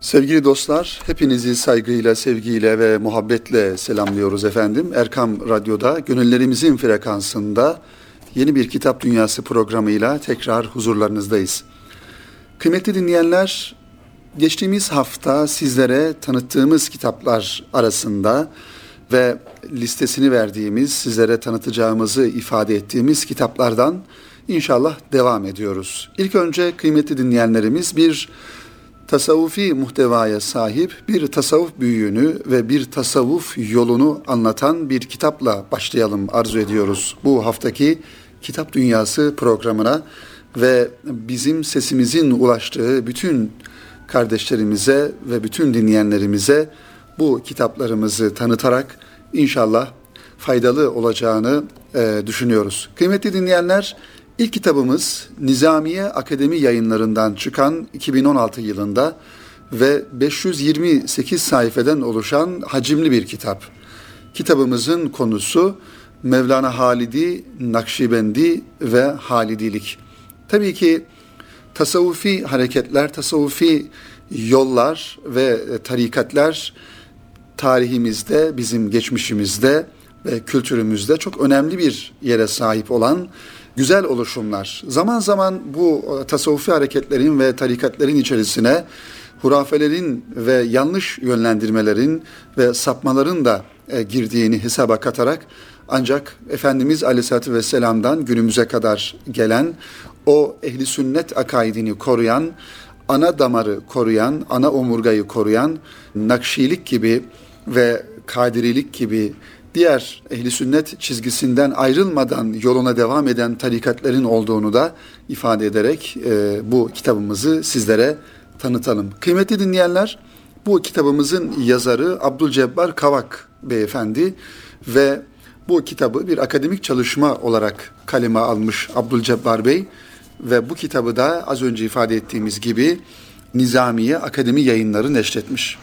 Sevgili dostlar, hepinizi saygıyla, sevgiyle ve muhabbetle selamlıyoruz efendim. Erkam Radyo'da, gönüllerimizin frekansında yeni bir Kitap Dünyası programıyla tekrar huzurlarınızdayız. Kıymetli dinleyenler, geçtiğimiz hafta sizlere tanıttığımız kitaplar arasında ve listesini verdiğimiz, sizlere tanıtacağımızı ifade ettiğimiz kitaplardan inşallah devam ediyoruz. İlk önce kıymetli dinleyenlerimiz bir tasavvufi muhtevaya sahip bir tasavvuf büyüğünü ve bir tasavvuf yolunu anlatan bir kitapla başlayalım arzu ediyoruz. Bu haftaki Kitap Dünyası programına ve bizim sesimizin ulaştığı bütün kardeşlerimize ve bütün dinleyenlerimize bu kitaplarımızı tanıtarak inşallah faydalı olacağını e, düşünüyoruz. Kıymetli dinleyenler, İlk kitabımız Nizamiye Akademi yayınlarından çıkan 2016 yılında ve 528 sayfeden oluşan hacimli bir kitap. Kitabımızın konusu Mevlana Halidi, Nakşibendi ve Halidilik. Tabii ki tasavvufi hareketler, tasavvufi yollar ve tarikatlar tarihimizde, bizim geçmişimizde ve kültürümüzde çok önemli bir yere sahip olan güzel oluşumlar. Zaman zaman bu e, tasavvufi hareketlerin ve tarikatlerin içerisine hurafelerin ve yanlış yönlendirmelerin ve sapmaların da e, girdiğini hesaba katarak ancak Efendimiz Aleyhisselatü Vesselam'dan günümüze kadar gelen o ehli sünnet akaidini koruyan, ana damarı koruyan, ana omurgayı koruyan Nakşilik gibi ve Kadirilik gibi diğer ehli sünnet çizgisinden ayrılmadan yoluna devam eden tarikatlerin olduğunu da ifade ederek e, bu kitabımızı sizlere tanıtalım. Kıymetli dinleyenler, bu kitabımızın yazarı Abdülcebbar Kavak beyefendi ve bu kitabı bir akademik çalışma olarak kaleme almış Abdülcebbar Bey ve bu kitabı da az önce ifade ettiğimiz gibi Nizamiye Akademi Yayınları neşretmiş.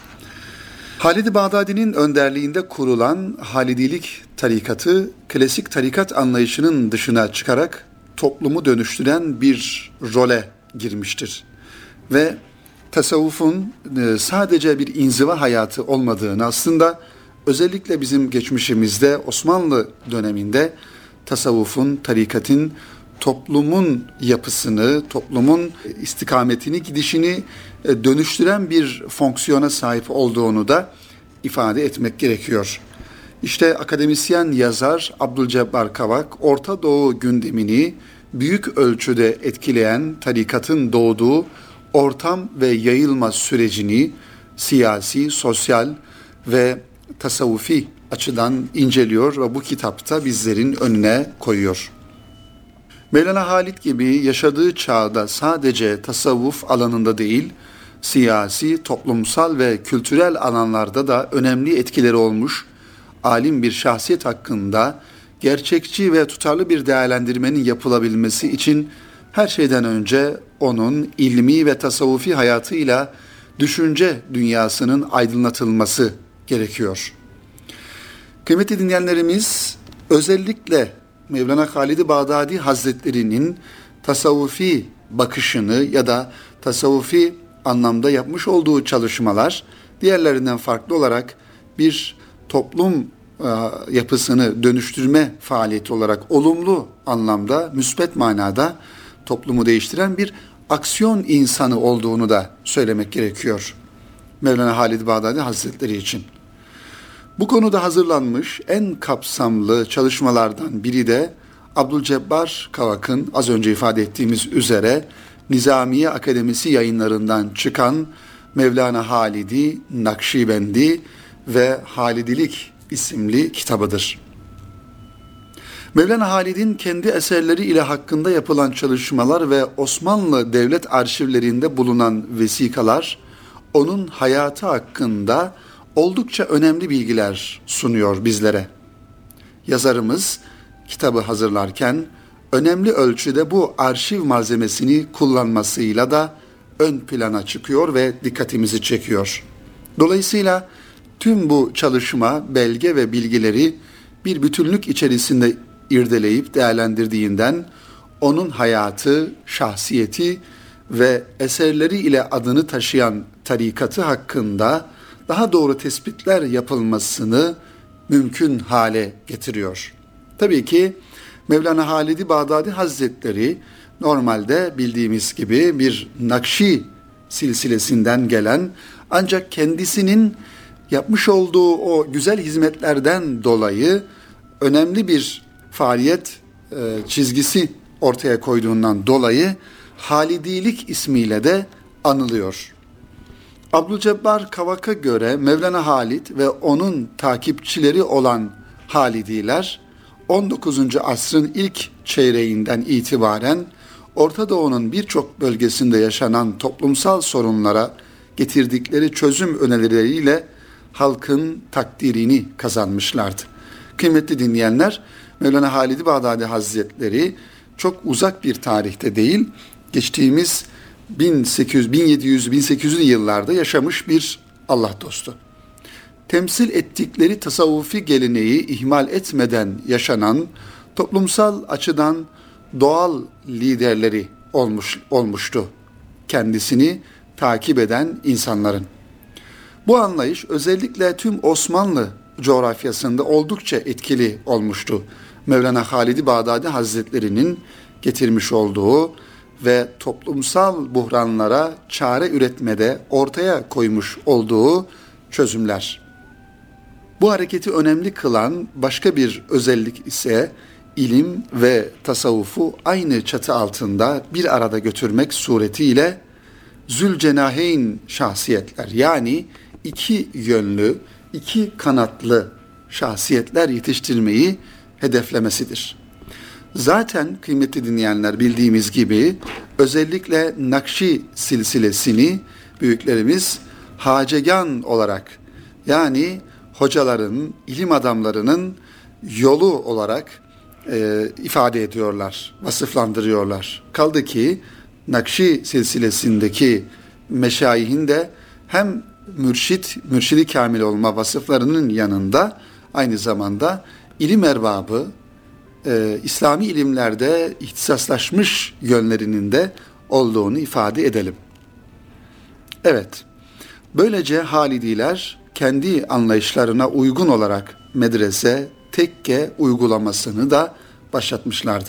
Halid-i Bağdadi'nin önderliğinde kurulan Halidilik tarikatı klasik tarikat anlayışının dışına çıkarak toplumu dönüştüren bir role girmiştir. Ve tasavvufun e, sadece bir inziva hayatı olmadığını aslında özellikle bizim geçmişimizde Osmanlı döneminde tasavvufun, tarikatın toplumun yapısını, toplumun istikametini, gidişini dönüştüren bir fonksiyona sahip olduğunu da ifade etmek gerekiyor. İşte akademisyen yazar Abdülcebbar Kavak, Orta Doğu gündemini büyük ölçüde etkileyen tarikatın doğduğu ortam ve yayılma sürecini siyasi, sosyal ve tasavvufi açıdan inceliyor ve bu kitapta bizlerin önüne koyuyor. Mevlana Halit gibi yaşadığı çağda sadece tasavvuf alanında değil, siyasi, toplumsal ve kültürel alanlarda da önemli etkileri olmuş alim bir şahsiyet hakkında gerçekçi ve tutarlı bir değerlendirmenin yapılabilmesi için her şeyden önce onun ilmi ve tasavvufi hayatıyla düşünce dünyasının aydınlatılması gerekiyor. Kıymetli dinleyenlerimiz özellikle Mevlana Halid-i Bağdadi Hazretleri'nin tasavvufi bakışını ya da tasavvufi anlamda yapmış olduğu çalışmalar diğerlerinden farklı olarak bir toplum e, yapısını dönüştürme faaliyeti olarak olumlu anlamda, müsbet manada toplumu değiştiren bir aksiyon insanı olduğunu da söylemek gerekiyor. Mevlana Halid Bağdadi Hazretleri için. Bu konuda hazırlanmış en kapsamlı çalışmalardan biri de Abdülcebbar Kavak'ın az önce ifade ettiğimiz üzere Nizamiye Akademisi yayınlarından çıkan Mevlana Halidi, Nakşibendi ve Halidilik isimli kitabıdır. Mevlana Halid'in kendi eserleri ile hakkında yapılan çalışmalar ve Osmanlı devlet arşivlerinde bulunan vesikalar onun hayatı hakkında oldukça önemli bilgiler sunuyor bizlere. Yazarımız kitabı hazırlarken önemli ölçüde bu arşiv malzemesini kullanmasıyla da ön plana çıkıyor ve dikkatimizi çekiyor. Dolayısıyla tüm bu çalışma, belge ve bilgileri bir bütünlük içerisinde irdeleyip değerlendirdiğinden onun hayatı, şahsiyeti ve eserleri ile adını taşıyan tarikatı hakkında daha doğru tespitler yapılmasını mümkün hale getiriyor. Tabii ki Mevlana Halidi Bağdadi Hazretleri normalde bildiğimiz gibi bir Nakşi silsilesinden gelen ancak kendisinin yapmış olduğu o güzel hizmetlerden dolayı önemli bir faaliyet e, çizgisi ortaya koyduğundan dolayı Halidilik ismiyle de anılıyor. Abdülcebbar Kavak'a göre Mevlana Halid ve onun takipçileri olan Halidiler 19. asrın ilk çeyreğinden itibaren Orta Doğu'nun birçok bölgesinde yaşanan toplumsal sorunlara getirdikleri çözüm önerileriyle halkın takdirini kazanmışlardı. Kıymetli dinleyenler, Mevlana Halid-i Bağdadi Hazretleri çok uzak bir tarihte değil, geçtiğimiz 1800, 1700, 1800'lü yıllarda yaşamış bir Allah dostu. Temsil ettikleri tasavvufi geleneği ihmal etmeden yaşanan toplumsal açıdan doğal liderleri olmuş olmuştu. Kendisini takip eden insanların. Bu anlayış özellikle tüm Osmanlı coğrafyasında oldukça etkili olmuştu. Mevlana Halid-i Bağdadi Hazretleri'nin getirmiş olduğu ve toplumsal buhranlara çare üretmede ortaya koymuş olduğu çözümler. Bu hareketi önemli kılan başka bir özellik ise ilim ve tasavvufu aynı çatı altında bir arada götürmek suretiyle zülcenaheyn şahsiyetler yani iki yönlü, iki kanatlı şahsiyetler yetiştirmeyi hedeflemesidir. Zaten kıymetli dinleyenler bildiğimiz gibi özellikle Nakşi silsilesini büyüklerimiz hacegan olarak yani hocaların, ilim adamlarının yolu olarak e, ifade ediyorlar, vasıflandırıyorlar. Kaldı ki Nakşi silsilesindeki meşayihin de hem mürşit, mürşidi kamil olma vasıflarının yanında aynı zamanda ilim erbabı, e, İslami ilimlerde ihtisaslaşmış yönlerinin de olduğunu ifade edelim. Evet, böylece Halidiler kendi anlayışlarına uygun olarak medrese, tekke uygulamasını da başlatmışlardı.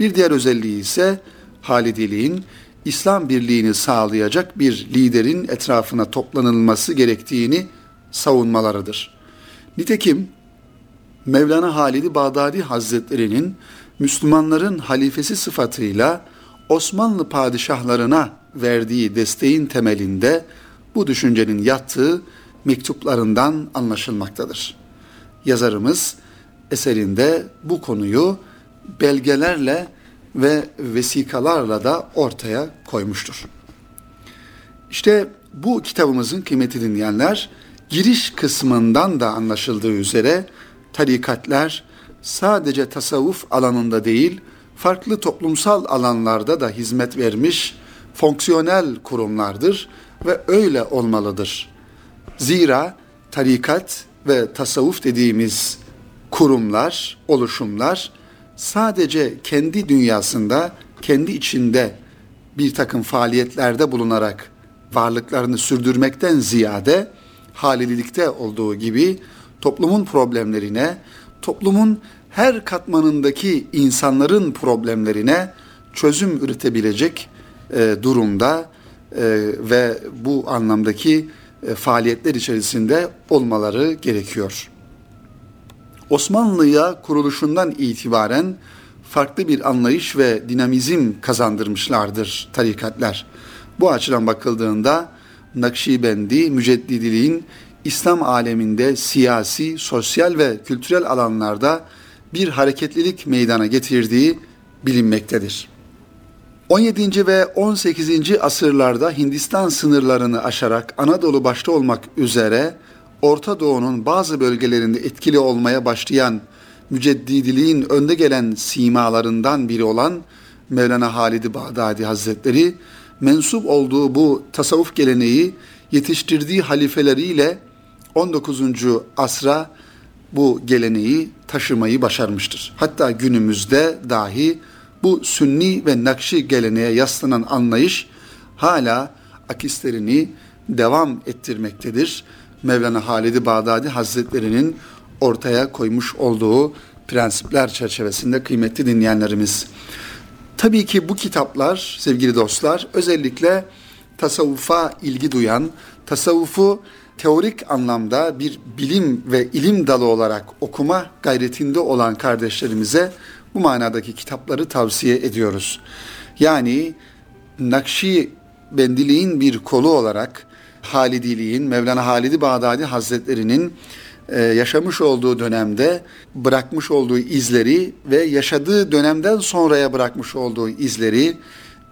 Bir diğer özelliği ise Halidiliğin İslam birliğini sağlayacak bir liderin etrafına toplanılması gerektiğini savunmalarıdır. Nitekim Mevlana Halid-i Bağdadi Hazretleri'nin Müslümanların halifesi sıfatıyla Osmanlı padişahlarına verdiği desteğin temelinde bu düşüncenin yattığı mektuplarından anlaşılmaktadır. Yazarımız eserinde bu konuyu belgelerle ve vesikalarla da ortaya koymuştur. İşte bu kitabımızın kıymeti dinleyenler giriş kısmından da anlaşıldığı üzere tarikatler sadece tasavvuf alanında değil, farklı toplumsal alanlarda da hizmet vermiş fonksiyonel kurumlardır ve öyle olmalıdır. Zira tarikat ve tasavvuf dediğimiz kurumlar, oluşumlar sadece kendi dünyasında, kendi içinde bir takım faaliyetlerde bulunarak varlıklarını sürdürmekten ziyade halilikte olduğu gibi toplumun problemlerine, toplumun her katmanındaki insanların problemlerine çözüm üretebilecek e, durumda e, ve bu anlamdaki faaliyetler içerisinde olmaları gerekiyor. Osmanlı'ya kuruluşundan itibaren farklı bir anlayış ve dinamizm kazandırmışlardır tarikatlar. Bu açıdan bakıldığında Nakşibendi, Müceddidiliğin İslam aleminde siyasi, sosyal ve kültürel alanlarda bir hareketlilik meydana getirdiği bilinmektedir. 17. ve 18. asırlarda Hindistan sınırlarını aşarak Anadolu başta olmak üzere Orta Doğu'nun bazı bölgelerinde etkili olmaya başlayan müceddidiliğin önde gelen simalarından biri olan Mevlana Halid-i Bağdadi Hazretleri mensup olduğu bu tasavvuf geleneği yetiştirdiği halifeleriyle 19. asra bu geleneği taşımayı başarmıştır. Hatta günümüzde dahi bu sünni ve nakşi geleneğe yaslanan anlayış hala akislerini devam ettirmektedir. Mevlana Halid-i Bağdadi Hazretleri'nin ortaya koymuş olduğu prensipler çerçevesinde kıymetli dinleyenlerimiz. Tabii ki bu kitaplar sevgili dostlar özellikle tasavvufa ilgi duyan, tasavvufu teorik anlamda bir bilim ve ilim dalı olarak okuma gayretinde olan kardeşlerimize bu manadaki kitapları tavsiye ediyoruz. Yani Nakşi Bendiliğin bir kolu olarak Halidiliğin, Mevlana Halidi Bağdadi Hazretleri'nin e, yaşamış olduğu dönemde bırakmış olduğu izleri ve yaşadığı dönemden sonraya bırakmış olduğu izleri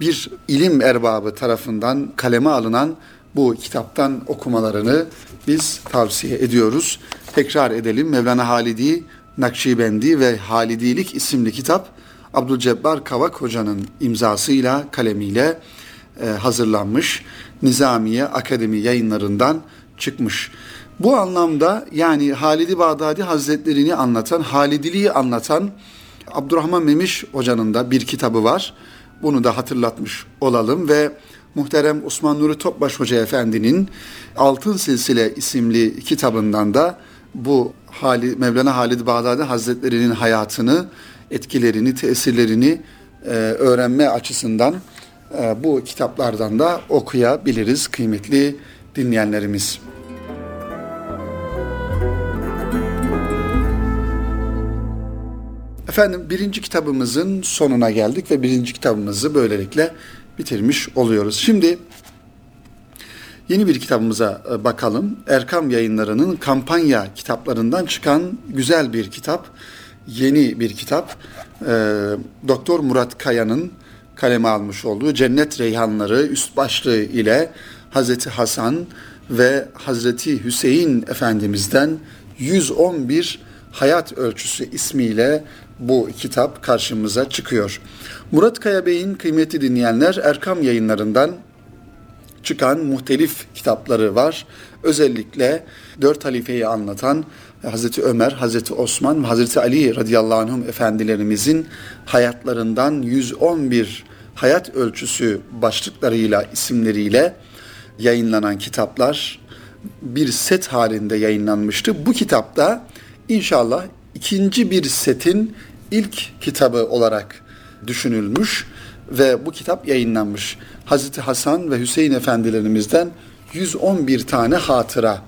bir ilim erbabı tarafından kaleme alınan bu kitaptan okumalarını biz tavsiye ediyoruz. Tekrar edelim Mevlana Halidi Nakşibendi ve Halidilik isimli kitap Abdülcebbar Kavak Hoca'nın imzasıyla kalemiyle e, hazırlanmış. Nizamiye Akademi yayınlarından çıkmış. Bu anlamda yani Halidi Bağdadi Hazretlerini anlatan, Halidiliği anlatan Abdurrahman Memiş Hoca'nın da bir kitabı var. Bunu da hatırlatmış olalım ve muhterem Osman Nuri Topbaş Hoca Efendi'nin Altın Silsile isimli kitabından da bu Hali, Mevlana Halid Bağdadi Hazretleri'nin hayatını, etkilerini, tesirlerini e, öğrenme açısından e, bu kitaplardan da okuyabiliriz kıymetli dinleyenlerimiz. Efendim birinci kitabımızın sonuna geldik ve birinci kitabımızı böylelikle bitirmiş oluyoruz. Şimdi yeni bir kitabımıza e, bakalım. Erkam Yayınları'nın kampanya kitaplarından çıkan güzel bir kitap. Yeni bir kitap. E, Doktor Murat Kaya'nın kaleme almış olduğu Cennet Reyhanları üst başlığı ile Hazreti Hasan ve Hazreti Hüseyin Efendimiz'den 111 Hayat Ölçüsü ismiyle bu kitap karşımıza çıkıyor. Murat Kaya Bey'in kıymetli dinleyenler Erkam yayınlarından çıkan muhtelif kitapları var. Özellikle dört halifeyi anlatan Hazreti Ömer, Hazreti Osman ve Hazreti Ali radıyallahu anhum efendilerimizin hayatlarından 111 hayat ölçüsü başlıklarıyla, isimleriyle yayınlanan kitaplar bir set halinde yayınlanmıştı. Bu kitapta inşallah ikinci bir setin ilk kitabı olarak düşünülmüş ve bu kitap yayınlanmış. Hazreti Hasan ve Hüseyin efendilerimizden 111 tane hatıra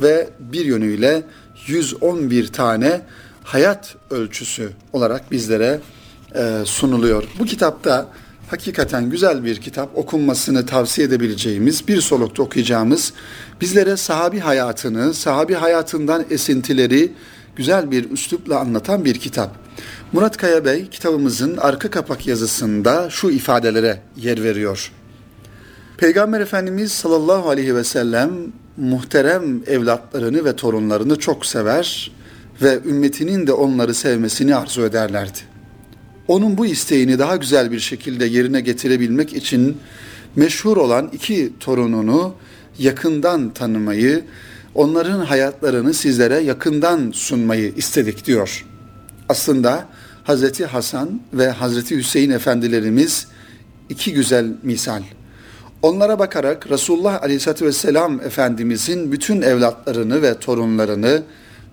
ve bir yönüyle 111 tane hayat ölçüsü olarak bizlere e, sunuluyor. Bu kitapta hakikaten güzel bir kitap, okunmasını tavsiye edebileceğimiz, bir solukta okuyacağımız, bizlere sahabi hayatını, sahabi hayatından esintileri güzel bir üslupla anlatan bir kitap. Murat Kaya Bey kitabımızın arka kapak yazısında şu ifadelere yer veriyor. Peygamber Efendimiz sallallahu aleyhi ve sellem muhterem evlatlarını ve torunlarını çok sever ve ümmetinin de onları sevmesini arzu ederlerdi. Onun bu isteğini daha güzel bir şekilde yerine getirebilmek için meşhur olan iki torununu yakından tanımayı, onların hayatlarını sizlere yakından sunmayı istedik diyor. Aslında Hazreti Hasan ve Hazreti Hüseyin efendilerimiz iki güzel misal. Onlara bakarak Resulullah Aleyhisselatü Vesselam Efendimizin bütün evlatlarını ve torunlarını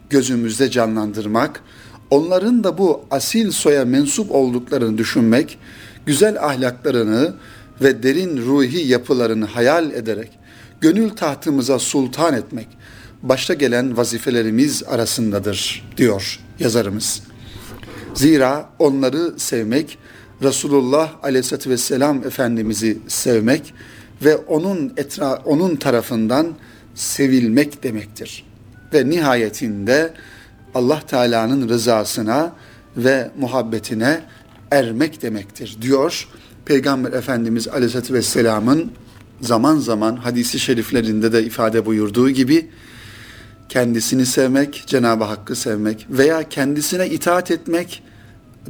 gözümüzde canlandırmak, onların da bu asil soya mensup olduklarını düşünmek, güzel ahlaklarını ve derin ruhi yapılarını hayal ederek gönül tahtımıza sultan etmek başta gelen vazifelerimiz arasındadır diyor yazarımız. Zira onları sevmek, Resulullah Aleyhisselatü Vesselam Efendimiz'i sevmek ve onun etra onun tarafından sevilmek demektir. Ve nihayetinde Allah Teala'nın rızasına ve muhabbetine ermek demektir diyor. Peygamber Efendimiz Aleyhisselatü Vesselam'ın zaman zaman hadisi şeriflerinde de ifade buyurduğu gibi kendisini sevmek, Cenab-ı Hakk'ı sevmek veya kendisine itaat etmek,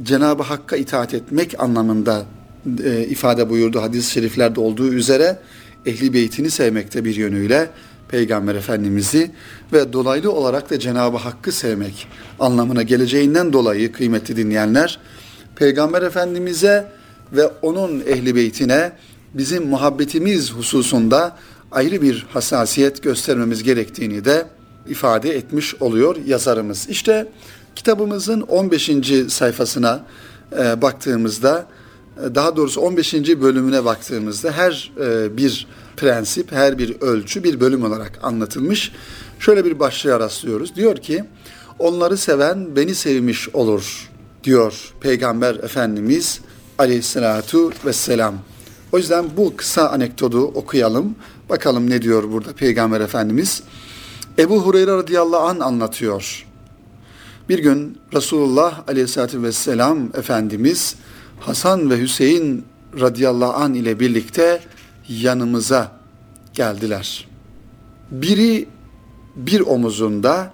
Cenab-ı Hakk'a itaat etmek anlamında e, ifade buyurdu hadis-i şeriflerde olduğu üzere ehli beytini sevmekte bir yönüyle Peygamber Efendimiz'i ve dolaylı olarak da Cenab-ı Hakk'ı sevmek anlamına geleceğinden dolayı kıymetli dinleyenler Peygamber Efendimiz'e ve onun ehli beytine bizim muhabbetimiz hususunda ayrı bir hassasiyet göstermemiz gerektiğini de ifade etmiş oluyor yazarımız. İşte kitabımızın 15. sayfasına e, baktığımızda daha doğrusu 15. bölümüne baktığımızda her e, bir prensip, her bir ölçü bir bölüm olarak anlatılmış. Şöyle bir başlığa rastlıyoruz. Diyor ki, onları seven beni sevmiş olur diyor Peygamber Efendimiz aleyhissalatu vesselam. O yüzden bu kısa anekdotu okuyalım. Bakalım ne diyor burada Peygamber Efendimiz. Ebu Hureyre radıyallahu an anlatıyor. Bir gün Resulullah aleyhissalatü vesselam Efendimiz Hasan ve Hüseyin radıyallahu an ile birlikte yanımıza geldiler. Biri bir omuzunda,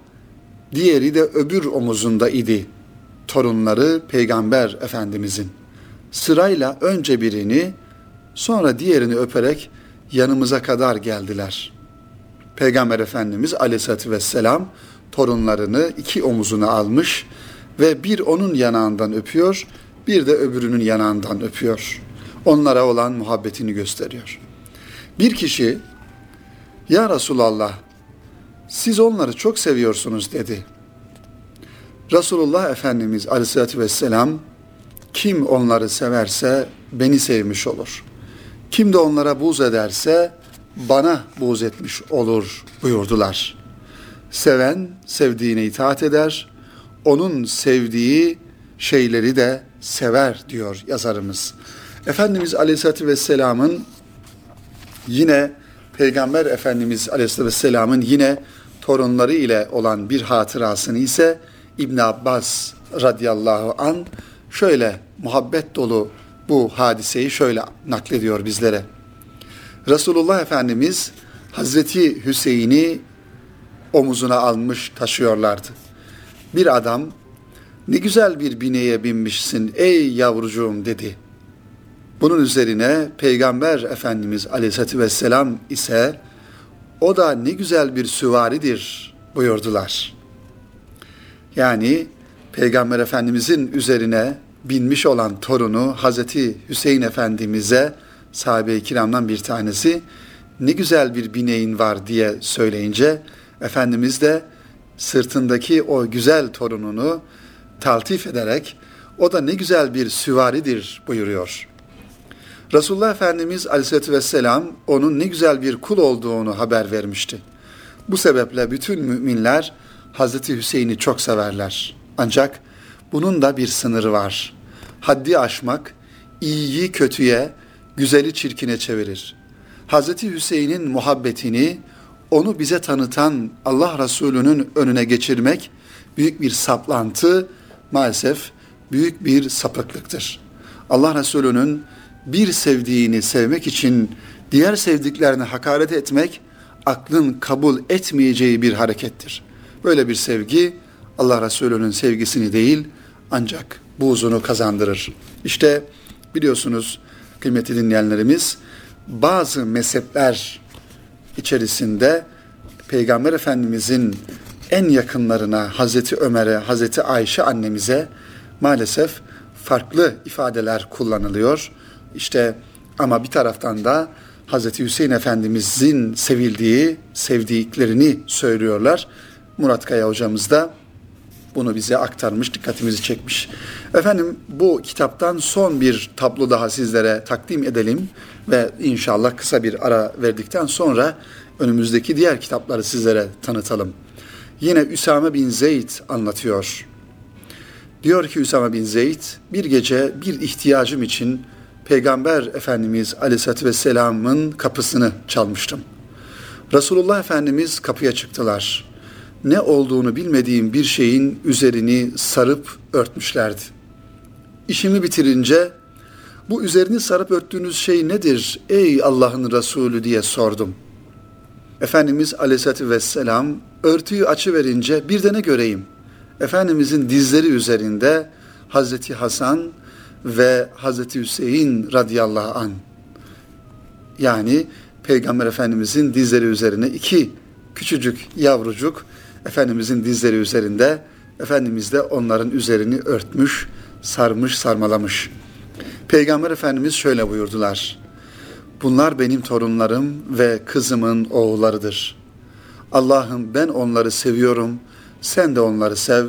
diğeri de öbür omuzunda idi. Torunları Peygamber Efendimizin. Sırayla önce birini, sonra diğerini öperek yanımıza kadar geldiler. Peygamber Efendimiz aleyhissalatü vesselam torunlarını iki omuzuna almış ve bir onun yanağından öpüyor, bir de öbürünün yanağından öpüyor. Onlara olan muhabbetini gösteriyor. Bir kişi, Ya Resulallah, siz onları çok seviyorsunuz dedi. Resulullah Efendimiz aleyhissalatü vesselam, kim onları severse beni sevmiş olur. Kim de onlara buz ederse bana buğz etmiş olur buyurdular. Seven sevdiğine itaat eder, onun sevdiği şeyleri de sever diyor yazarımız. Efendimiz Aleyhisselatü Vesselam'ın yine Peygamber Efendimiz Aleyhisselatü Vesselam'ın yine torunları ile olan bir hatırasını ise İbn Abbas radıyallahu an şöyle muhabbet dolu bu hadiseyi şöyle naklediyor bizlere. Resulullah Efendimiz Hazreti Hüseyin'i omuzuna almış taşıyorlardı. Bir adam ne güzel bir bineye binmişsin ey yavrucuğum dedi. Bunun üzerine Peygamber Efendimiz Aleyhisselatü Vesselam ise o da ne güzel bir süvaridir buyurdular. Yani Peygamber Efendimizin üzerine binmiş olan torunu Hazreti Hüseyin Efendimiz'e sahabe-i kiramdan bir tanesi ne güzel bir bineğin var diye söyleyince Efendimiz de sırtındaki o güzel torununu taltif ederek o da ne güzel bir süvaridir buyuruyor. Resulullah Efendimiz Aleyhisselatü Vesselam onun ne güzel bir kul olduğunu haber vermişti. Bu sebeple bütün müminler Hazreti Hüseyin'i çok severler. Ancak bunun da bir sınırı var. Haddi aşmak iyiyi kötüye, güzeli çirkine çevirir. Hazreti Hüseyin'in muhabbetini onu bize tanıtan Allah Resulü'nün önüne geçirmek büyük bir saplantı, maalesef büyük bir sapıklıktır. Allah Resulü'nün bir sevdiğini sevmek için diğer sevdiklerine hakaret etmek aklın kabul etmeyeceği bir harekettir. Böyle bir sevgi Allah Resulü'nün sevgisini değil ancak buğzunu kazandırır. İşte biliyorsunuz kıymetli dinleyenlerimiz bazı mezhepler içerisinde Peygamber Efendimizin en yakınlarına Hazreti Ömer'e, Hazreti Ayşe annemize maalesef farklı ifadeler kullanılıyor. İşte ama bir taraftan da Hazreti Hüseyin Efendimizin sevildiği, sevdiklerini söylüyorlar. Murat Kaya hocamız da bunu bize aktarmış, dikkatimizi çekmiş. Efendim bu kitaptan son bir tablo daha sizlere takdim edelim ve inşallah kısa bir ara verdikten sonra önümüzdeki diğer kitapları sizlere tanıtalım. Yine Üsame bin Zeyd anlatıyor. Diyor ki Üsame bin Zeyd, bir gece bir ihtiyacım için Peygamber Efendimiz Aleyhisselatü Vesselam'ın kapısını çalmıştım. Resulullah Efendimiz kapıya çıktılar. Ne olduğunu bilmediğim bir şeyin üzerini sarıp örtmüşlerdi. İşimi bitirince bu üzerini sarıp örttüğünüz şey nedir ey Allah'ın Resulü diye sordum. Efendimiz Aleyhisselatü Vesselam örtüyü açı verince bir de ne göreyim? Efendimizin dizleri üzerinde Hazreti Hasan ve Hazreti Hüseyin radıyallahu an. Yani Peygamber Efendimizin dizleri üzerine iki küçücük yavrucuk Efendimizin dizleri üzerinde Efendimiz de onların üzerini örtmüş, sarmış, sarmalamış. Peygamber Efendimiz şöyle buyurdular. Bunlar benim torunlarım ve kızımın oğullarıdır. Allah'ım ben onları seviyorum, sen de onları sev.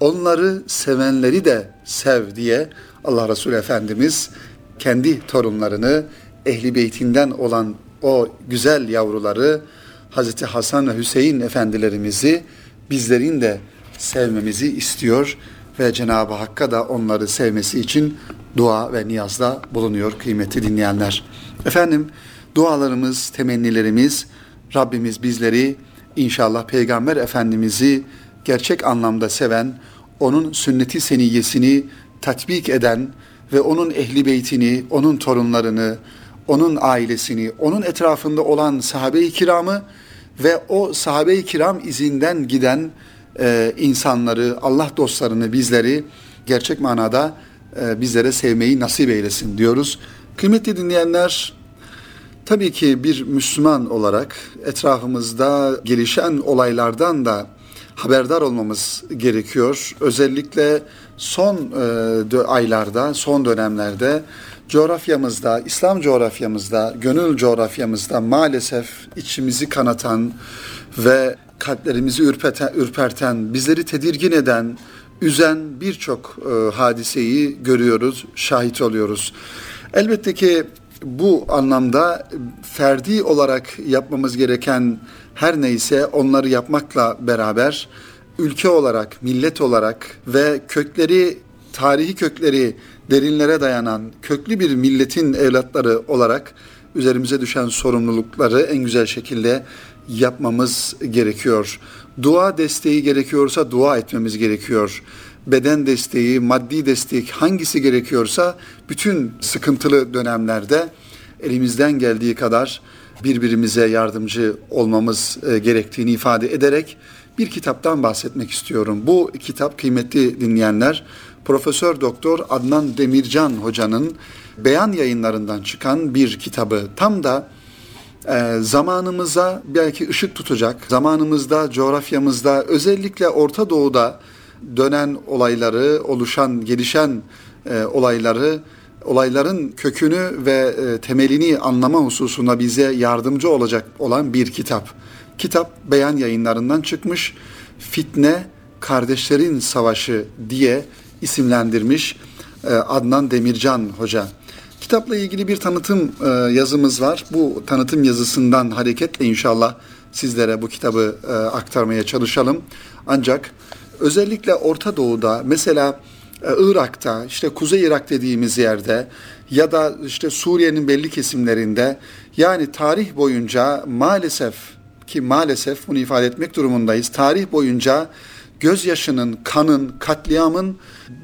Onları sevenleri de sev diye Allah Resulü Efendimiz kendi torunlarını ehli beytinden olan o güzel yavruları Hazreti Hasan ve Hüseyin efendilerimizi bizlerin de sevmemizi istiyor ve Cenab-ı Hakk'a da onları sevmesi için dua ve niyazda bulunuyor kıymetli dinleyenler. Efendim dualarımız, temennilerimiz Rabbimiz bizleri inşallah Peygamber Efendimiz'i gerçek anlamda seven, onun sünneti seniyyesini tatbik eden ve onun ehli beytini, onun torunlarını, onun ailesini, onun etrafında olan sahabe-i kiramı ve o sahabe-i kiram izinden giden e, insanları, Allah dostlarını, bizleri gerçek manada e, bizlere sevmeyi nasip eylesin diyoruz. Kıymetli dinleyenler, tabii ki bir Müslüman olarak etrafımızda gelişen olaylardan da haberdar olmamız gerekiyor. Özellikle son e, aylarda, son dönemlerde coğrafyamızda, İslam coğrafyamızda, gönül coğrafyamızda maalesef içimizi kanatan ve kalplerimizi ürpeten, ürperten, bizleri tedirgin eden, üzen birçok e, hadiseyi görüyoruz, şahit oluyoruz. Elbette ki bu anlamda ferdi olarak yapmamız gereken her neyse onları yapmakla beraber ülke olarak, millet olarak ve kökleri, tarihi kökleri derinlere dayanan köklü bir milletin evlatları olarak üzerimize düşen sorumlulukları en güzel şekilde yapmamız gerekiyor. Dua desteği gerekiyorsa dua etmemiz gerekiyor. Beden desteği, maddi destek hangisi gerekiyorsa bütün sıkıntılı dönemlerde elimizden geldiği kadar birbirimize yardımcı olmamız e, gerektiğini ifade ederek bir kitaptan bahsetmek istiyorum. Bu kitap kıymetli dinleyenler Profesör Doktor Adnan Demircan hocanın beyan yayınlarından çıkan bir kitabı. Tam da e, zamanımıza belki ışık tutacak, zamanımızda, coğrafyamızda, özellikle Orta Doğu'da dönen olayları, oluşan, gelişen e, olayları, olayların kökünü ve e, temelini anlama hususunda bize yardımcı olacak olan bir kitap. Kitap beyan yayınlarından çıkmış. Fitne Kardeşlerin Savaşı diye isimlendirmiş e, Adnan Demircan Hoca. Kitapla ilgili bir tanıtım e, yazımız var. Bu tanıtım yazısından hareketle inşallah sizlere bu kitabı e, aktarmaya çalışalım. Ancak özellikle Orta Doğu'da mesela Irak'ta işte Kuzey Irak dediğimiz yerde ya da işte Suriye'nin belli kesimlerinde yani tarih boyunca maalesef ki maalesef bunu ifade etmek durumundayız. Tarih boyunca gözyaşının, kanın, katliamın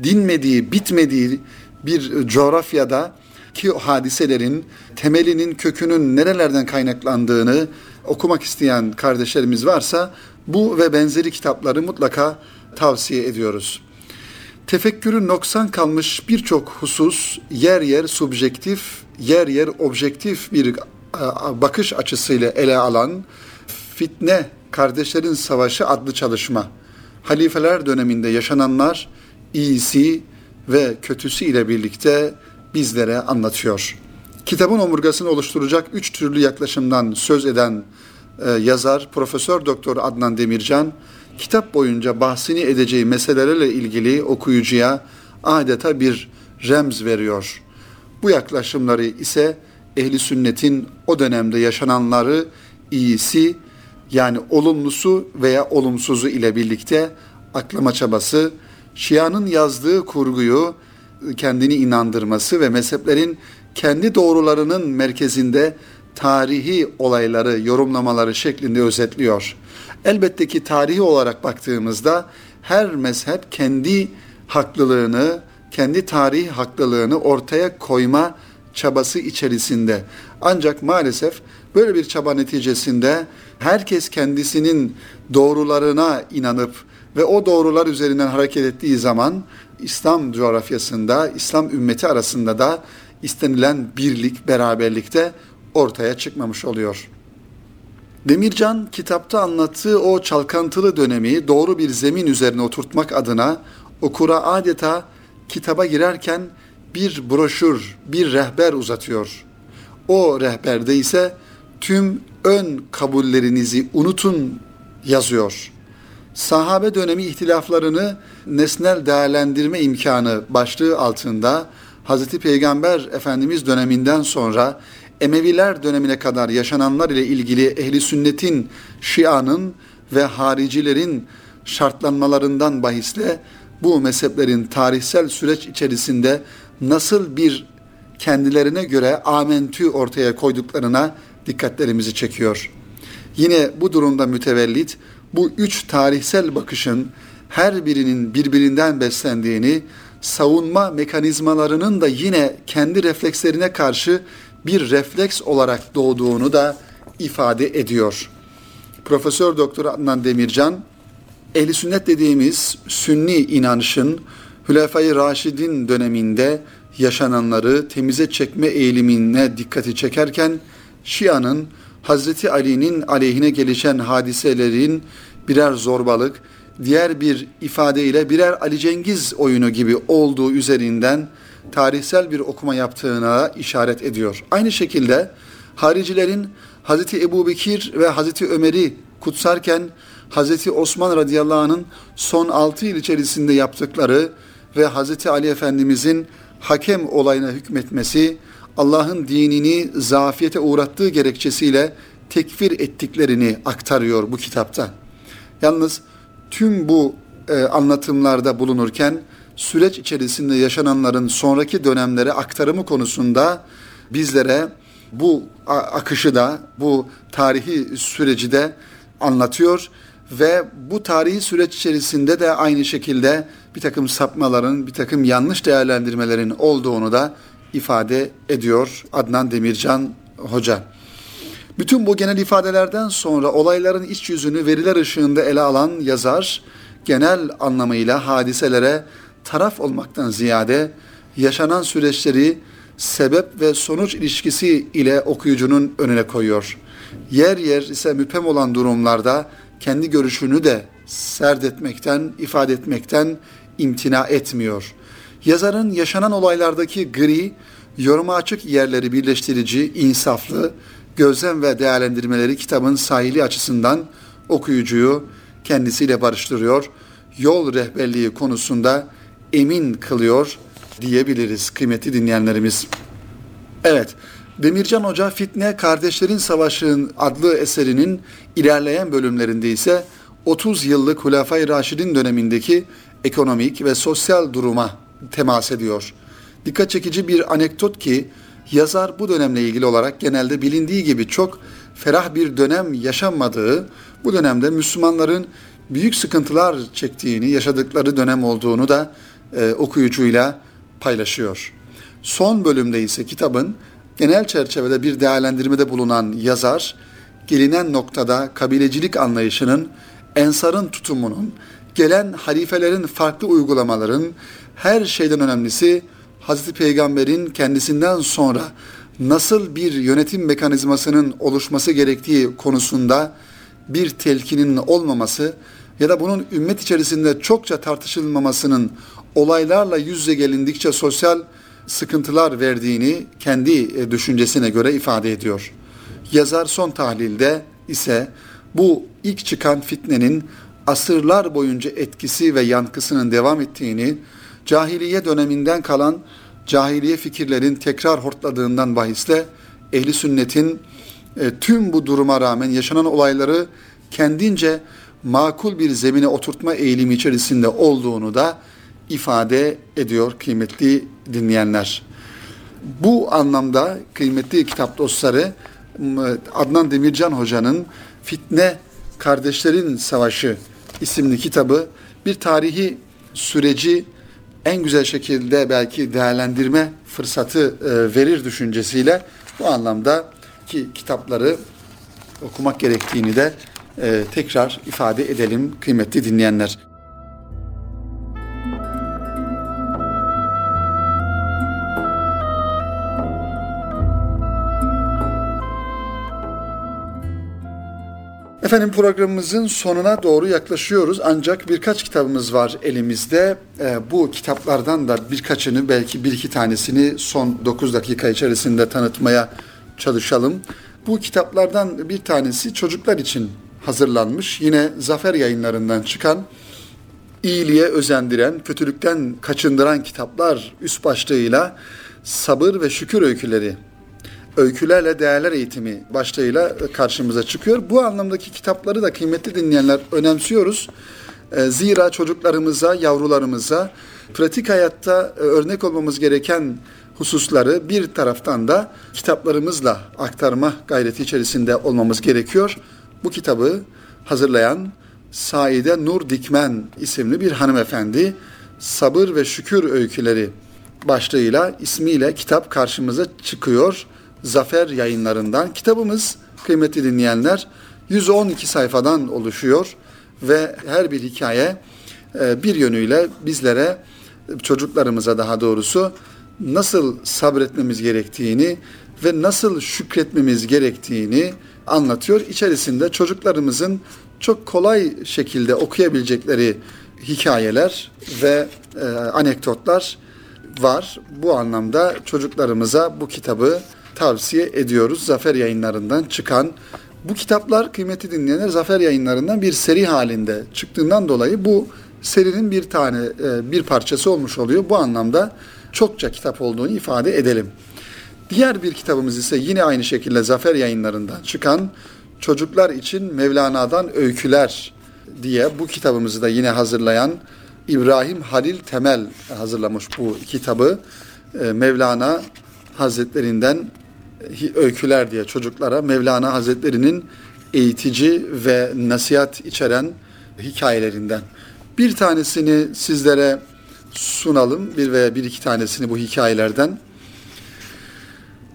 dinmediği, bitmediği bir coğrafyada ki hadiselerin temelinin, kökünün nerelerden kaynaklandığını okumak isteyen kardeşlerimiz varsa bu ve benzeri kitapları mutlaka tavsiye ediyoruz. Tefekkürün noksan kalmış birçok husus yer yer subjektif, yer yer objektif bir bakış açısıyla ele alan Fitne Kardeşlerin Savaşı adlı çalışma halifeler döneminde yaşananlar iyisi ve kötüsü ile birlikte bizlere anlatıyor. Kitabın omurgasını oluşturacak üç türlü yaklaşımdan söz eden e, yazar Profesör Doktor Adnan Demircan, kitap boyunca bahsini edeceği meselelerle ilgili okuyucuya adeta bir remz veriyor. Bu yaklaşımları ise ehli sünnetin o dönemde yaşananları iyisi yani olumlusu veya olumsuzu ile birlikte aklama çabası, Şia'nın yazdığı kurguyu kendini inandırması ve mezheplerin kendi doğrularının merkezinde tarihi olayları, yorumlamaları şeklinde özetliyor. Elbette ki tarihi olarak baktığımızda her mezhep kendi haklılığını, kendi tarihi haklılığını ortaya koyma çabası içerisinde. Ancak maalesef böyle bir çaba neticesinde herkes kendisinin doğrularına inanıp ve o doğrular üzerinden hareket ettiği zaman İslam coğrafyasında, İslam ümmeti arasında da istenilen birlik, beraberlikte ortaya çıkmamış oluyor. Demircan kitapta anlattığı o çalkantılı dönemi doğru bir zemin üzerine oturtmak adına okura adeta kitaba girerken bir broşür, bir rehber uzatıyor. O rehberde ise tüm ön kabullerinizi unutun yazıyor. Sahabe dönemi ihtilaflarını nesnel değerlendirme imkanı başlığı altında Hazreti Peygamber Efendimiz döneminden sonra Emeviler dönemine kadar yaşananlar ile ilgili ehli sünnetin, Şia'nın ve haricilerin şartlanmalarından bahisle bu mezheplerin tarihsel süreç içerisinde nasıl bir kendilerine göre amentü ortaya koyduklarına dikkatlerimizi çekiyor. Yine bu durumda mütevellit bu üç tarihsel bakışın her birinin birbirinden beslendiğini, savunma mekanizmalarının da yine kendi reflekslerine karşı bir refleks olarak doğduğunu da ifade ediyor. Profesör Doktor Adnan Demircan, ehli sünnet dediğimiz sünni inanışın Hülefai Raşidin döneminde yaşananları temize çekme eğilimine dikkati çekerken Şia'nın Hazreti Ali'nin aleyhine gelişen hadiselerin birer zorbalık, diğer bir ifadeyle birer Ali Cengiz oyunu gibi olduğu üzerinden tarihsel bir okuma yaptığına işaret ediyor. Aynı şekilde haricilerin Hazreti Ebu Bekir ve Hazreti Ömer'i kutsarken Hazreti Osman radıyallahu anh'ın son 6 yıl içerisinde yaptıkları ve Hazreti Ali Efendimizin hakem olayına hükmetmesi Allah'ın dinini zafiyete uğrattığı gerekçesiyle tekfir ettiklerini aktarıyor bu kitapta. Yalnız tüm bu e, anlatımlarda bulunurken süreç içerisinde yaşananların sonraki dönemlere aktarımı konusunda bizlere bu akışı da bu tarihi süreci de anlatıyor ve bu tarihi süreç içerisinde de aynı şekilde bir takım sapmaların, bir takım yanlış değerlendirmelerin olduğunu da ifade ediyor Adnan Demircan Hoca. Bütün bu genel ifadelerden sonra olayların iç yüzünü veriler ışığında ele alan yazar, genel anlamıyla hadiselere taraf olmaktan ziyade yaşanan süreçleri sebep ve sonuç ilişkisi ile okuyucunun önüne koyuyor. Yer yer ise müphem olan durumlarda kendi görüşünü de serdetmekten, ifade etmekten imtina etmiyor. Yazarın yaşanan olaylardaki gri, yoruma açık yerleri birleştirici, insaflı, gözlem ve değerlendirmeleri kitabın sahili açısından okuyucuyu kendisiyle barıştırıyor. Yol rehberliği konusunda emin kılıyor diyebiliriz kıymetli dinleyenlerimiz. Evet, Demircan Hoca Fitne Kardeşlerin Savaşı'nın adlı eserinin ilerleyen bölümlerinde ise 30 yıllık Hulafay Raşid'in dönemindeki ekonomik ve sosyal duruma temas ediyor. Dikkat çekici bir anekdot ki yazar bu dönemle ilgili olarak genelde bilindiği gibi çok ferah bir dönem yaşanmadığı, bu dönemde Müslümanların büyük sıkıntılar çektiğini, yaşadıkları dönem olduğunu da e, okuyucuyla paylaşıyor. Son bölümde ise kitabın genel çerçevede bir değerlendirmede bulunan yazar, gelinen noktada kabilecilik anlayışının, ensarın tutumunun, gelen halifelerin farklı uygulamaların, her şeyden önemlisi Hazreti Peygamber'in kendisinden sonra nasıl bir yönetim mekanizmasının oluşması gerektiği konusunda bir telkinin olmaması ya da bunun ümmet içerisinde çokça tartışılmamasının olaylarla yüz yüze gelindikçe sosyal sıkıntılar verdiğini kendi e, düşüncesine göre ifade ediyor. Yazar son tahlilde ise bu ilk çıkan fitnenin asırlar boyunca etkisi ve yankısının devam ettiğini, cahiliye döneminden kalan cahiliye fikirlerin tekrar hortladığından bahisle ehli sünnetin e, tüm bu duruma rağmen yaşanan olayları kendince makul bir zemine oturtma eğilimi içerisinde olduğunu da ifade ediyor kıymetli dinleyenler. Bu anlamda kıymetli kitap dostları Adnan Demircan Hoca'nın Fitne Kardeşlerin Savaşı isimli kitabı bir tarihi süreci en güzel şekilde belki değerlendirme fırsatı e, verir düşüncesiyle bu anlamda ki kitapları okumak gerektiğini de e, tekrar ifade edelim kıymetli dinleyenler. Efendim programımızın sonuna doğru yaklaşıyoruz ancak birkaç kitabımız var elimizde. Ee, bu kitaplardan da birkaçını belki bir iki tanesini son 9 dakika içerisinde tanıtmaya çalışalım. Bu kitaplardan bir tanesi çocuklar için hazırlanmış. Yine Zafer yayınlarından çıkan iyiliğe özendiren, kötülükten kaçındıran kitaplar üst başlığıyla sabır ve şükür öyküleri, öykülerle değerler eğitimi başlığıyla karşımıza çıkıyor. Bu anlamdaki kitapları da kıymetli dinleyenler önemsiyoruz. E, Zira çocuklarımıza, yavrularımıza pratik hayatta e, örnek olmamız gereken hususları bir taraftan da kitaplarımızla aktarma gayreti içerisinde olmamız gerekiyor. Bu kitabı hazırlayan Saide Nur Dikmen isimli bir hanımefendi Sabır ve Şükür Öyküleri başlığıyla ismiyle kitap karşımıza çıkıyor. Zafer yayınlarından. Kitabımız kıymetli dinleyenler 112 sayfadan oluşuyor ve her bir hikaye e, bir yönüyle bizlere çocuklarımıza daha doğrusu nasıl sabretmemiz gerektiğini ve nasıl şükretmemiz gerektiğini anlatıyor. İçerisinde çocuklarımızın çok kolay şekilde okuyabilecekleri hikayeler ve e, anekdotlar var. Bu anlamda çocuklarımıza bu kitabı tavsiye ediyoruz. Zafer yayınlarından çıkan bu kitaplar kıymeti dinleyenler Zafer yayınlarından bir seri halinde çıktığından dolayı bu serinin bir tane e, bir parçası olmuş oluyor. Bu anlamda çokça kitap olduğunu ifade edelim. Diğer bir kitabımız ise yine aynı şekilde Zafer yayınlarından çıkan Çocuklar için Mevlana'dan Öyküler diye bu kitabımızı da yine hazırlayan İbrahim Halil Temel hazırlamış bu kitabı. E, Mevlana Hazretlerinden öyküler diye çocuklara Mevlana Hazretleri'nin eğitici ve nasihat içeren hikayelerinden. Bir tanesini sizlere sunalım. Bir veya bir iki tanesini bu hikayelerden.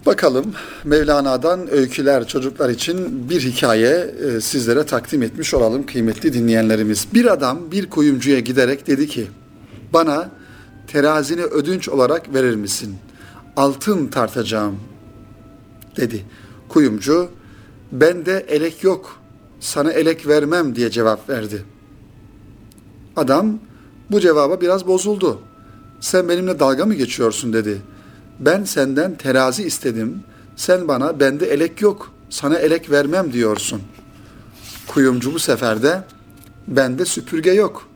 Bakalım Mevlana'dan öyküler çocuklar için bir hikaye e, sizlere takdim etmiş olalım kıymetli dinleyenlerimiz. Bir adam bir kuyumcuya giderek dedi ki bana terazini ödünç olarak verir misin? Altın tartacağım dedi. Kuyumcu bende elek yok sana elek vermem diye cevap verdi. Adam bu cevaba biraz bozuldu. Sen benimle dalga mı geçiyorsun dedi. Ben senden terazi istedim. Sen bana bende elek yok. Sana elek vermem diyorsun. Kuyumcu bu sefer de bende süpürge yok.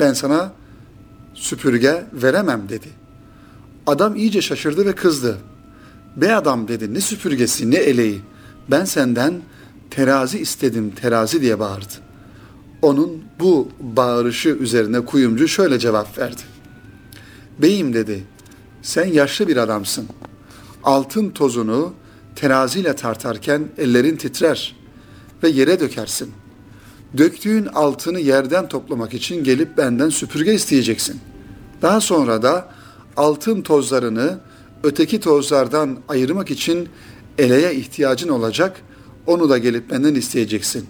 Ben sana süpürge veremem dedi. Adam iyice şaşırdı ve kızdı. Be adam dedi ne süpürgesi ne eleği. Ben senden terazi istedim terazi diye bağırdı. Onun bu bağırışı üzerine kuyumcu şöyle cevap verdi. Beyim dedi sen yaşlı bir adamsın. Altın tozunu teraziyle tartarken ellerin titrer ve yere dökersin. Döktüğün altını yerden toplamak için gelip benden süpürge isteyeceksin. Daha sonra da altın tozlarını öteki tozlardan ayırmak için eleğe ihtiyacın olacak. Onu da gelip benden isteyeceksin.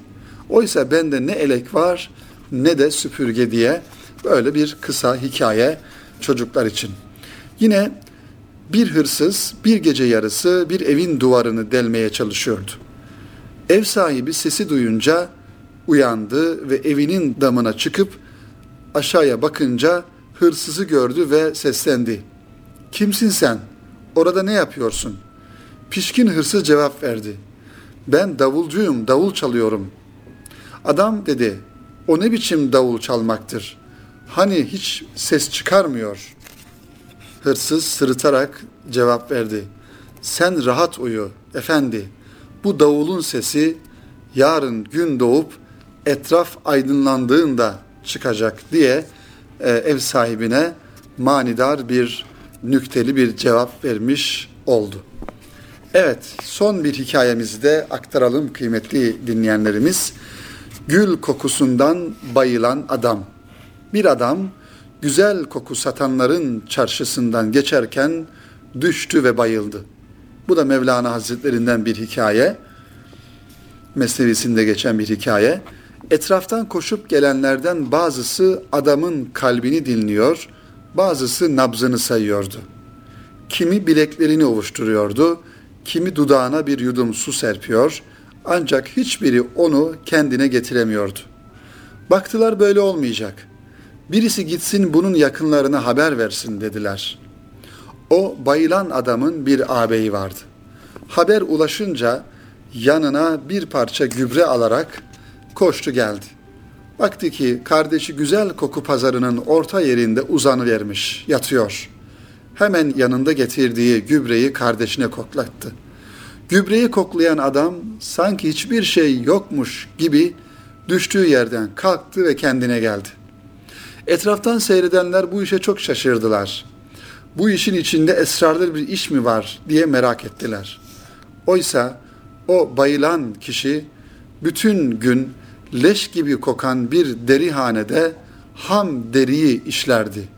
Oysa bende ne elek var ne de süpürge diye böyle bir kısa hikaye çocuklar için. Yine bir hırsız bir gece yarısı bir evin duvarını delmeye çalışıyordu. Ev sahibi sesi duyunca uyandı ve evinin damına çıkıp aşağıya bakınca hırsızı gördü ve seslendi. Kimsin sen? Orada ne yapıyorsun? Pişkin hırsız cevap verdi. Ben davulcuyum, davul çalıyorum. Adam dedi, o ne biçim davul çalmaktır? Hani hiç ses çıkarmıyor. Hırsız sırıtarak cevap verdi. Sen rahat uyu efendi. Bu davulun sesi yarın gün doğup etraf aydınlandığında çıkacak diye e, ev sahibine manidar bir nükteli bir cevap vermiş oldu. Evet, son bir hikayemizi de aktaralım kıymetli dinleyenlerimiz. Gül kokusundan bayılan adam. Bir adam güzel koku satanların çarşısından geçerken düştü ve bayıldı. Bu da Mevlana Hazretlerinden bir hikaye. Mesnevisinde geçen bir hikaye. Etraftan koşup gelenlerden bazısı adamın kalbini dinliyor, bazısı nabzını sayıyordu. Kimi bileklerini ovuşturuyordu, kimi dudağına bir yudum su serpiyor, ancak hiçbiri onu kendine getiremiyordu. Baktılar böyle olmayacak. Birisi gitsin bunun yakınlarına haber versin dediler. O bayılan adamın bir ağabeyi vardı. Haber ulaşınca yanına bir parça gübre alarak koştu geldi. Baktı ki kardeşi güzel koku pazarının orta yerinde uzanıvermiş, yatıyor. Hemen yanında getirdiği gübreyi kardeşine koklattı. Gübreyi koklayan adam sanki hiçbir şey yokmuş gibi düştüğü yerden kalktı ve kendine geldi. Etraftan seyredenler bu işe çok şaşırdılar. Bu işin içinde esrarlı bir iş mi var diye merak ettiler. Oysa o bayılan kişi bütün gün leş gibi kokan bir derihanede ham deriyi işlerdi.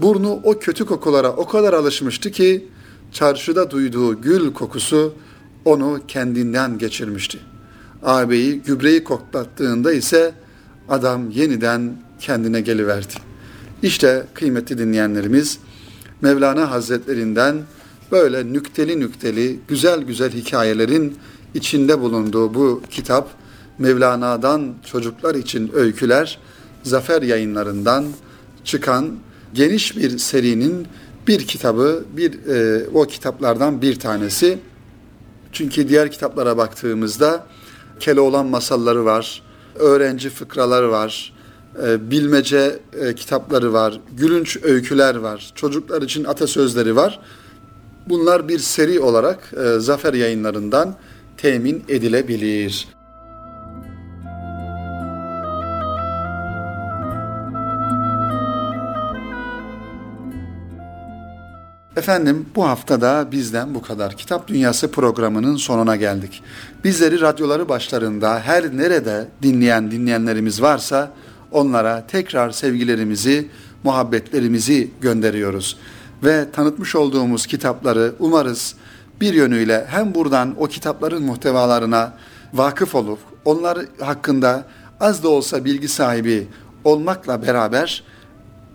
Burnu o kötü kokulara o kadar alışmıştı ki çarşıda duyduğu gül kokusu onu kendinden geçirmişti. Ağabeyi gübreyi koklattığında ise adam yeniden kendine geliverdi. İşte kıymetli dinleyenlerimiz Mevlana Hazretlerinden böyle nükteli nükteli güzel güzel hikayelerin içinde bulunduğu bu kitap Mevlana'dan çocuklar için öyküler Zafer yayınlarından çıkan geniş bir serinin bir kitabı, bir e, o kitaplardan bir tanesi. Çünkü diğer kitaplara baktığımızda Keloğlan masalları var, öğrenci fıkraları var, e, bilmece e, kitapları var, gülünç öyküler var, çocuklar için atasözleri var. Bunlar bir seri olarak e, Zafer yayınlarından temin edilebilir. Efendim bu hafta da bizden bu kadar. Kitap Dünyası programının sonuna geldik. Bizleri radyoları başlarında her nerede dinleyen dinleyenlerimiz varsa onlara tekrar sevgilerimizi, muhabbetlerimizi gönderiyoruz. Ve tanıtmış olduğumuz kitapları umarız bir yönüyle hem buradan o kitapların muhtevalarına vakıf olup onlar hakkında az da olsa bilgi sahibi olmakla beraber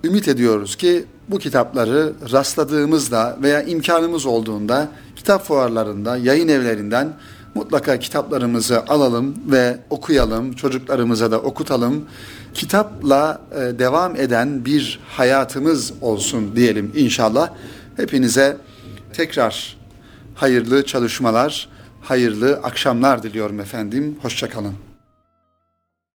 ümit ediyoruz ki bu kitapları rastladığımızda veya imkanımız olduğunda kitap fuarlarında, yayın evlerinden mutlaka kitaplarımızı alalım ve okuyalım, çocuklarımıza da okutalım. Kitapla e, devam eden bir hayatımız olsun diyelim inşallah. Hepinize tekrar hayırlı çalışmalar, hayırlı akşamlar diliyorum efendim. Hoşçakalın.